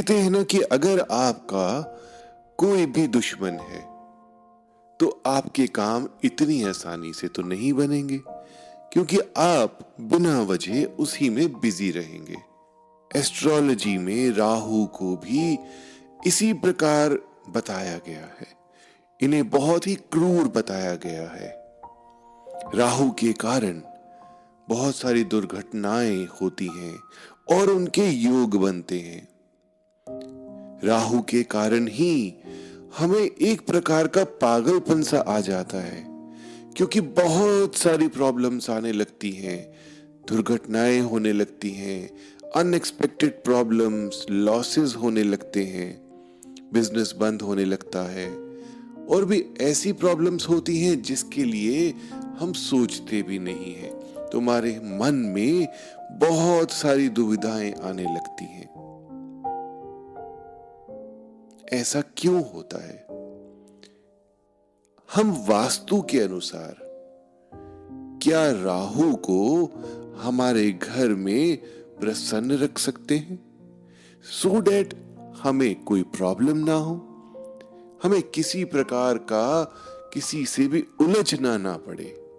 कहते हैं ना कि अगर आपका कोई भी दुश्मन है तो आपके काम इतनी आसानी से तो नहीं बनेंगे, क्योंकि आप बिना वजह उसी में बिज़ी रहेंगे। एस्ट्रोलॉजी में राहु को भी इसी प्रकार बताया गया है। इन्हें बहुत ही क्रूर बताया गया है। राहु के कारण बहुत सारी दुर्घटनाएँ होती हैं और उनके योग बनते हैं। राहु के कारण ही हमें एक प्रकार का पागलपन सा आ जाता है, क्योंकि बहुत सारी प्रॉब्लम्स आने लगती हैं, दुर्घटनाएँ होने लगती हैं अनएक्सपेक्टेड प्रॉब्लम्स लॉसेस होने लगते हैं बिज़नेस बंद होने लगता है, और भी ऐसी प्रॉब्लम्स होती हैं जिसके लिए हम सोचते भी नहीं हैं। तुम्हारे मन में बहुत सारी दुविधाएँ आने लगती हैं। ऐसा क्यों होता है? हम वास्तु के अनुसार, क्या राहु को हमारे घर में प्रसन्न रख सकते हैं? सो डेट हमें कोई प्रॉब्लम ना हो, हमें किसी प्रकार का किसी से भी उलझना ना पड़े।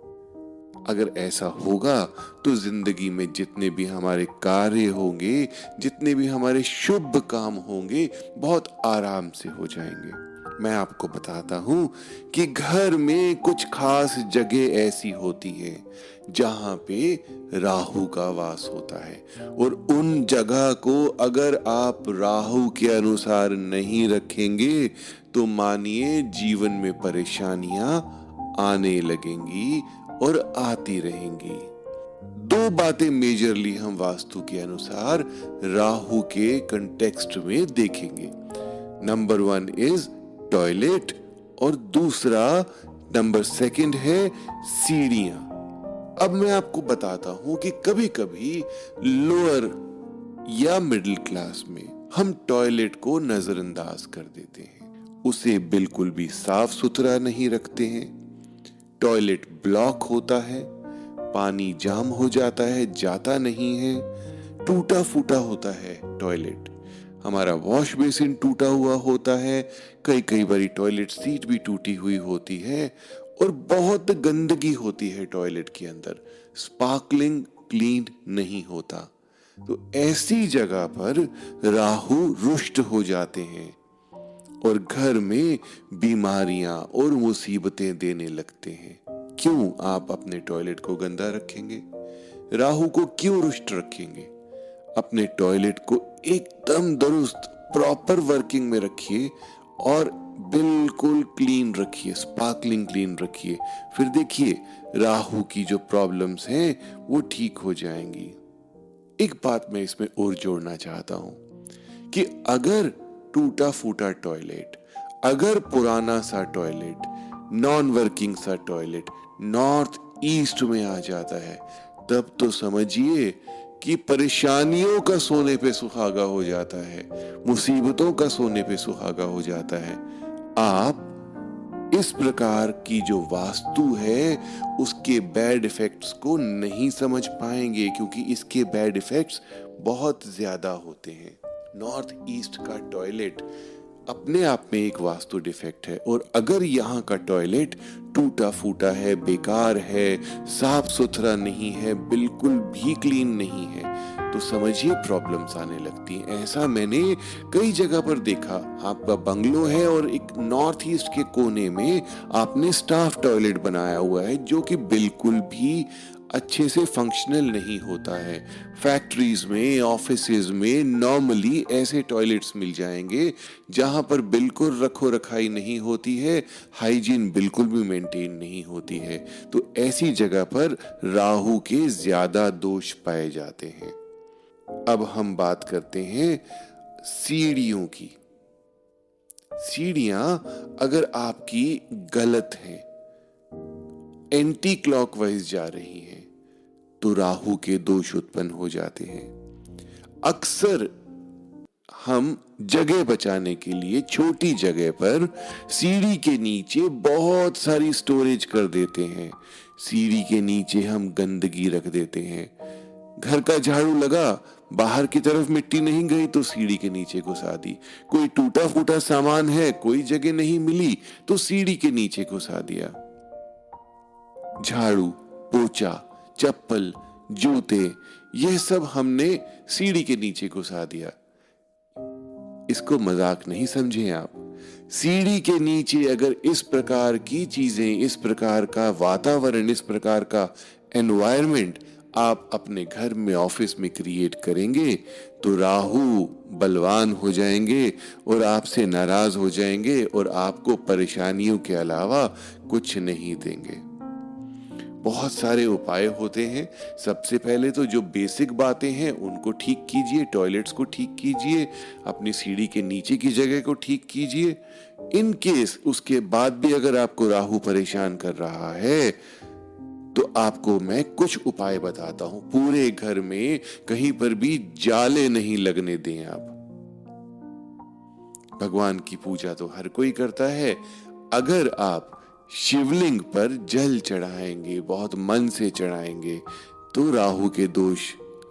अगर ऐसा होगा तो ज़िंदगी में जितने भी हमारे कार्य होंगे, जितने भी हमारे शुभ काम होंगे, बहुत आराम से हो जाएँगे। मैं आपको बताता हूँ कि घर में कुछ खास जगह ऐसी होती है, जहाँ पे राहु का वास होता है। और उन जगह को अगर आप राहु के अनुसार नहीं रखेंगे तो मानिए जीवन में परेशानियाँ आने लगेंगी और आती रहेंगी। दो बातें मेजरली हम वास्तु के अनुसार राहु के कंटेक्स्ट में देखेंगे। नंबर वन इज़ टॉयलेट और दूसरा नंबर सेकंड है सीढ़ियाँ। अब मैं आपको बताता हूँ कि कभी कभी लोअर या मिडिल क्लास में हम टॉयलेट को नजरअंदाज कर देते हैं। उसे बिल्कुल भी साफ़ सुथरा नहीं रखते हैं। टॉयलेट ब्लॉक होता है, पानी जाम हो जाता है, जाता नहीं है टूटा फूटा होता है टॉयलेट। हमारा वॉश बेसिन टूटा हुआ होता है कई कई बारी टॉयलेट सीट भी टूटी हुई होती है और बहुत गंदगी होती है टॉयलेट के अंदर। स्पार्कलिंग क्लीन नहीं होता। तो ऐसी जगह पर राहु रुष्ट हो जाते हैं। और घर में बीमारियाँ और मुसीबतें देने लगते हैं। क्यों आप अपने टॉयलेट को गंदा रखेंगे? राहु को क्यों रुष्ट रखेंगे? अपने टॉयलेट को एकदम दुरुस्त प्रॉपर वर्किंग में रखिए और बिल्कुल क्लीन रखिए स्पार्कलिंग क्लीन रखिए। फिर देखिए, राहु की जो प्रॉब्लम्स हैं, वो ठीक हो जाएँगी। एक बात मैं इसमें और जोड़ना चाहता हूँ कि अगर टूटा फूटा टॉयलेट अगर पुराना सा टॉयलेट नॉन वर्किंग सा टॉयलेट नॉर्थ ईस्ट में आ जाता है, तब तो समझिए कि परेशानियों का सोने पे सुहागा हो जाता है, मुसीबतों का सोने पे सुहागा हो जाता है। आप इस प्रकार की जो वास्तु है, उसके बैड इफेक्ट्स को नहीं समझ पाएँगे, क्योंकि इसके बैड इफेक्ट्स बहुत ज़्यादा होते हैं। नॉर्थ ईस्ट का टॉयलेट अपने आप में एक वास्तु डिफेक्ट है। और अगर यहाँ का टॉयलेट टूटा फूटा है, बेकार है साफ़ सुथरा नहीं है, बिल्कुल भी क्लीन नहीं है तो समझिए प्रॉब्लम्स आने लगती हैं। ऐसा मैंने कई जगह पर देखा। आपका बंगलो है और एक नॉर्थ ईस्ट के कोने में आपने स्टाफ टॉयलेट बनाया हुआ है, जो कि बिल्कुल भी अच्छे से फंक्शनल नहीं होता है। फैक्ट्रीज में ऑफ़िस में नॉर्मली ऐसे टॉयलेट्स मिल जाएँगे जहाँ पर बिल्कुल रखो रखाई नहीं होती है हाइजीन बिल्कुल भी मेंटेन नहीं होती है। तो ऐसी जगह पर राहु के ज़्यादा दोष पाए जाते हैं। अब हम बात करते हैं सीढ़ियों की। सीढ़ियाँ अगर आपकी गलत हैं एंटी क्लॉकवाइज जा रही हैं तो राहु के दोष उत्पन्न हो जाते हैं। अक्सर हम जगह बचाने के लिए छोटी जगह पर सीढ़ी के नीचे बहुत सारी स्टोरेज कर देते हैं। सीढ़ी के नीचे हम गंदगी रख देते हैं। घर का झाड़ू लगा, बाहर की तरफ़ मिट्टी नहीं गई तो सीढ़ी के नीचे घुसा दी। कोई टूटा फूटा सामान है, कोई जगह नहीं मिली तो सीढ़ी के नीचे घुसा दिया। झाड़ू पोचा चप्पल, जूते, यह सब हमने सीढ़ी के नीचे घुसा दिया। इसको मज़ाक नहीं समझे आप। सीढ़ी के नीचे अगर इस प्रकार की चीज़ें, इस प्रकार का वातावरण, इस प्रकार का एनवायरमेंट आप अपने घर में ऑफ़िस में क्रिएट करेंगे तो राहु बलवान हो जाएँगे और आपसे नाराज़ हो जाएँगे और आपको परेशानियों के अलावा कुछ नहीं देंगे। बहुत सारे उपाय होते हैं। सबसे पहले तो जो बेसिक बातें हैं, उनको ठीक कीजिए टॉयलेट्स को ठीक कीजिए, अपनी सीढ़ी के नीचे की जगह को ठीक कीजिए। इन केस उसके बाद भी अगर आपको राहु परेशान कर रहा है तो आपको मैं कुछ उपाय बताता हूँ। पूरे घर में कहीं पर भी जाले नहीं लगने दें आप। भगवान की पूजा तो हर कोई करता है। अगर आप शिवलिंग पर जल चढ़ाएँगे, बहुत मन से चढ़ाएँगे तो राहु के दोष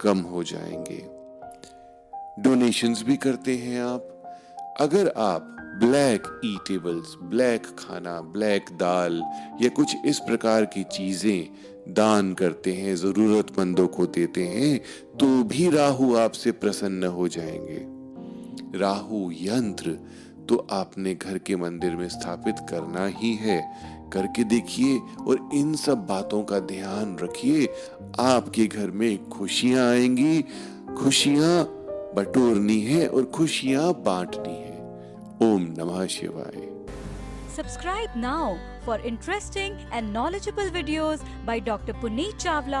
कम हो जाएँगे। डोनेशंस भी करते हैं आप। अगर आप ब्लैक ईटेबल्स ब्लैक खाना ब्लैक दाल या कुछ इस प्रकार की चीज़ें दान करते हैं, जरूरतमंदों को देते हैं तो भी राहु आपसे प्रसन्न हो जाएँगे। राहु यंत्र तो आपने घर के मंदिर में स्थापित करना ही है। करके देखिए और इन सब बातों का ध्यान रखिए। आपके घर में खुशियाँ आएँगी। खुशियाँ बटोरनी है और खुशियाँ बांटनी है। ओम नमः शिवाय। Subscribe now for interesting and knowledgeable videos by doctor Puneet Chawla.